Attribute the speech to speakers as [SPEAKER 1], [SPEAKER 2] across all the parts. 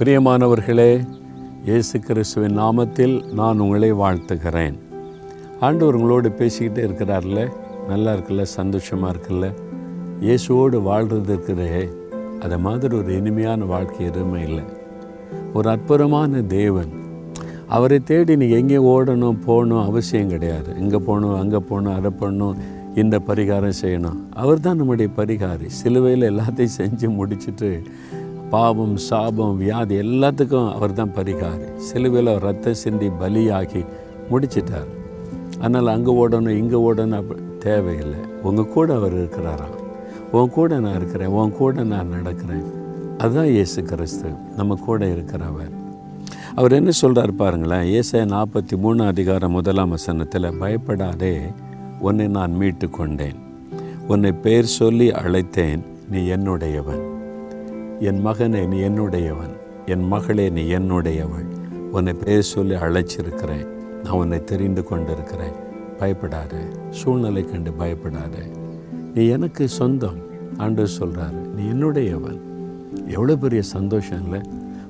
[SPEAKER 1] பிரியமானவர்களே இயேசு கிறிஸ்துவின் நாமத்தில் நான் உங்களை வாழ்த்துகிறேன். ஆண்டு உங்களோடு பேசிக்கிட்டே இருக்கிறார்ல நல்லா இருக்குல்ல சந்தோஷமாக இருக்குல்ல? இயேசுவோடு வாழ்கிறது இருக்கிறே அதை மாதிரி ஒரு இனிமையான வாழ்க்கை எதுவுமே இல்லை. ஒரு அற்புதமான தேவன். அவரை தேடி நீ எங்கே ஓடணும் போகணும் அவசியம் கிடையாது. இங்கே போகணும் அங்கே போகணும் அதை பண்ணணும் இந்த பரிகாரம் செய்யணும். அவர் தான் நம்முடைய பரிகாரி. சிலுவையில் எல்லாத்தையும் செஞ்சு முடிச்சுட்டு பாவம் சாபம் வியாதி எல்லாத்துக்கும் அவர் தான் பரிகாரி. சிலுவையில் அவர் ரத்தம் சிந்தி பலியாகி முடிச்சிட்டார். அதனால் அங்கே ஓடணும் இங்கே ஓடணும் அப்ப தேவையில்லை. உங்கள் கூட அவர் இருக்கிறாராம். உன் கூட நான் இருக்கிறேன் உன் கூட நான் நடக்கிறேன். அதுதான் இயேசு கிறிஸ்து. நம்ம கூட இருக்கிறவர். அவர் என்ன சொல்கிறார் பாருங்களேன் ஏசாய நாற்பத்தி மூணு அதிகாரம் முதலாம் வசனத்தில் பயப்படாதே உன்னை நான் மீட்டு கொண்டேன் உன்னை பெயர் சொல்லி அழைத்தேன் நீ என்னுடையவன். என் மகனே நீ என்னுடையவன் என் மகளே நீ என்னுடையவள். உன்னை பேர் சொல்லி அழைச்சிருக்கிறேன். நான் உன்னை தெரிந்து கொண்டிருக்கிறேன். பயப்படாத சூழ்நிலை கண்டு பயப்படாத. நீ எனக்கு சொந்தம் ஆண்டு சொல்கிறாரு நீ என்னுடையவன். எவ்வளோ பெரிய சந்தோஷம் இல்லை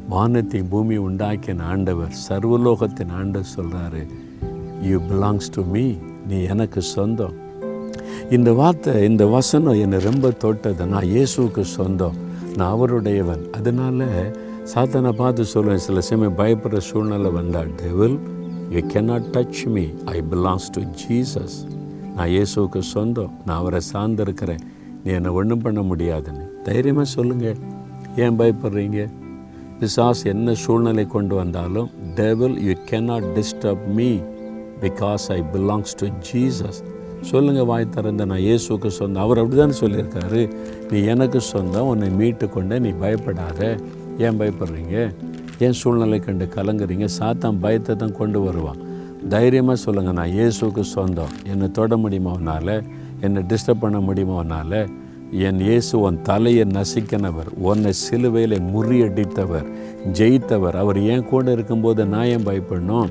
[SPEAKER 1] வானத்தையும் பூமி உண்டாக்கின ஆண்டவர் சர்வலோகத்தின் ஆண்டவர் சொல்கிறாரு யூ பிலாங்ஸ் டு மீ நீ எனக்கு சொந்தம். இந்த வார்த்தை இந்த வசனம் என்னை ரொம்ப தொட்டது. நான் இயேசுவுக்கு சொந்தம். நான் அவருடையவன். அதனால் சாத்தனை பார்த்து சொல்லுவேன் சில சமயம் பயப்படுற சூழ்நிலை வந்தால் devil you cannot touch me I belongs to Jesus நான் இயேசுக்கு சொந்தம். நான் அவரை சார்ந்திருக்கிறேன். நீ என்னை ஒன்றும் பண்ண முடியாதுன்னு. தைரியமாக சொல்லுங்கள் ஏன் பயப்படுறீங்க? பிசாஸ் என்ன சூழ்நிலை கொண்டு வந்தாலும் devil you cannot disturb me because I belongs to Jesus சொல்லுங்கள் வாய் திறந்த நான் இயேசுக்கு சொந்தம் அவர் அப்படி தானே சொல்லியிருக்காரு. நீ எனக்கு சொந்தம் உன்னை மீட்டு கொண்ட நீ பயப்படாத. ஏன் பயப்படுறீங்க? ஏன் சூழ்நிலை கண்டு கலங்குறீங்க? சாத்தான் பயத்தை தான் கொண்டு வருவான். தைரியமாக சொல்லுங்கள் நான் இயேசுக்கு சொந்தம். என்னை தொட முடியுமா உன்னால்? என்னை டிஸ்டர்ப் பண்ண முடியுமா உன்னால்? என் இயேசு உன் தலையை நசிக்கினவர் உன்னை சிலுவையில் முறியடித்தவர் ஜெயித்தவர். அவர் ஏன் கூட இருக்கும்போது நான் ஏன் பயப்படணும்?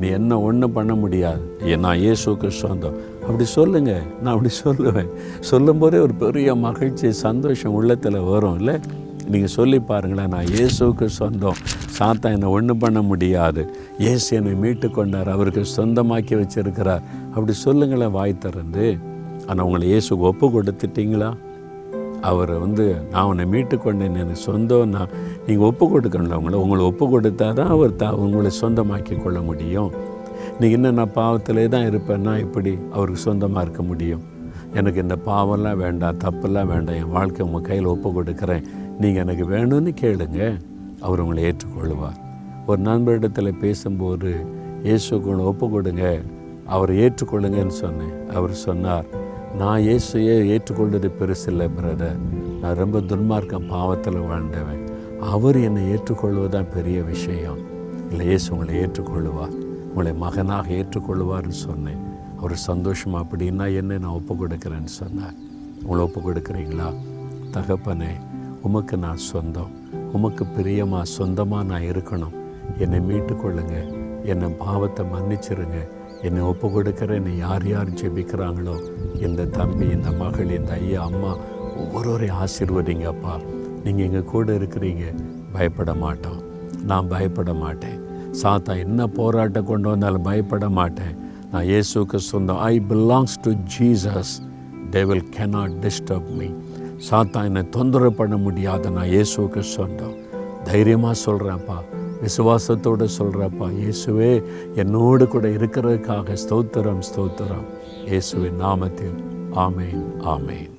[SPEAKER 1] நீ என்ன ஒன்றும் பண்ண முடியாது. ஏன் நான் இயேசுக்கு சொந்தம். அப்படி சொல்லுங்க. நான் அப்படி சொல்லுவேன். சொல்லும்போதே ஒரு பெரிய மகிழ்ச்சி சந்தோஷம் உள்ளத்தில் வரும். இல்லை? நீங்கள் சொல்லி பாருங்களேன். நான் இயேசுக்கு சொந்தம். சாத்தா என்னை ஒன்றும் பண்ண முடியாது. இயேசு என்னை மீட்டு கொண்டார். அவருக்கு சொந்தமாக்கி வச்சிருக்கிறார். அப்படி சொல்லுங்களேன் வாய் திறந்து. ஆனால் உங்களை இயேசுக்கு ஒப்பு கொடுத்துட்டீங்களா? அவரை வந்து நான் உன்னை மீட்டு கொண்டேன். எனக்கு சொந்தம். நான் நீங்கள் ஒப்பு கொடுக்கணும் உங்களை. உங்களை ஒப்பு கொடுத்தா தான் அவர் த உங்களை சொந்தமாக்கி கொள்ள முடியும். நீங்கள் இன்னும் நான் பாவத்திலே தான் இருப்பேன்னா இப்படி அவருக்கு சொந்தமாக இருக்க முடியும். எனக்கு இந்த பாவம்லாம் வேண்டாம் தப்பெல்லாம் வேண்டாம் என் வாழ்க்கை உங்கள் கையில் ஒப்பு கொடுக்குறேன். நீங்கள் எனக்கு வேணும்னு கேளுங்க. அவர் உங்களை ஏற்றுக்கொள்வார். ஒரு நண்பரிடத்தில் பேசும்போது இயேசுக்குள்ள ஒப்பு கொடுங்க. அவரை ஏற்றுக்கொள்ளுங்கன்னு சொன்னேன். அவர் சொன்னார் நான் இயேசுயே ஏற்றுக்கொள்வது பெருசில்லை பிரதர் நான் ரொம்ப துன்மார்க்கம் பாவத்தில் வாழ்ந்தவன். அவர் என்னை ஏற்றுக்கொள்வது தான் பெரிய விஷயம். இல்லை இயேசு உங்களை ஏற்றுக்கொள்ளுவார் உங்களை மகனாக ஏற்றுக்கொள்வார்னு சொன்னேன். அவர் சந்தோஷம் அப்படின்னா என்ன நான் ஒப்பு கொடுக்குறேன்னு சொன்னார். உங்களை ஒப்பு கொடுக்குறீங்களா தகப்பனே உமக்கு நான் சொந்தம். உமக்கு பிரியமாக சொந்தமாக நான் இருக்கணும். என்னை மீட்டுக்கொள்ளுங்க. என்னை பாவத்தை மன்னிச்சிருங்க. என்னை ஒப்பு கொடுக்குறேன்னு யார் யார் ஜெபிக்கிறாங்களோ இந்த தம்பி இந்த மகள் இந்த ஐயா அம்மா ஒவ்வொருவரையும் ஆசீர்வதிங்கப்பா. நீங்கள் எங்கள் கூட இருக்கிறீங்க பயப்பட மாட்டோம். நான் பயப்பட மாட்டேன். சாத்தா என்ன போராட்டம் கொண்டு வந்தாலும் பயப்பட மாட்டேன். நான் இயேசுக்கு சொந்தம். I belongs to Jesus devil cannot disturb me சாத்தா என்னை தொந்தரவு பண்ண முடியாத நான் இயேசுக்கு சொந்தம். தைரியமாக சொல்கிறேன்ப்பா விசுவாசத்தோடு சொல்கிறப்பா இயேசுவே என்னோடு கூட இருக்கிறதுக்காக ஸ்தோத்திரம் ஸ்தோத்திரம். இயேசுவின் நாமத்தில். ஆமேன் ஆமேன்.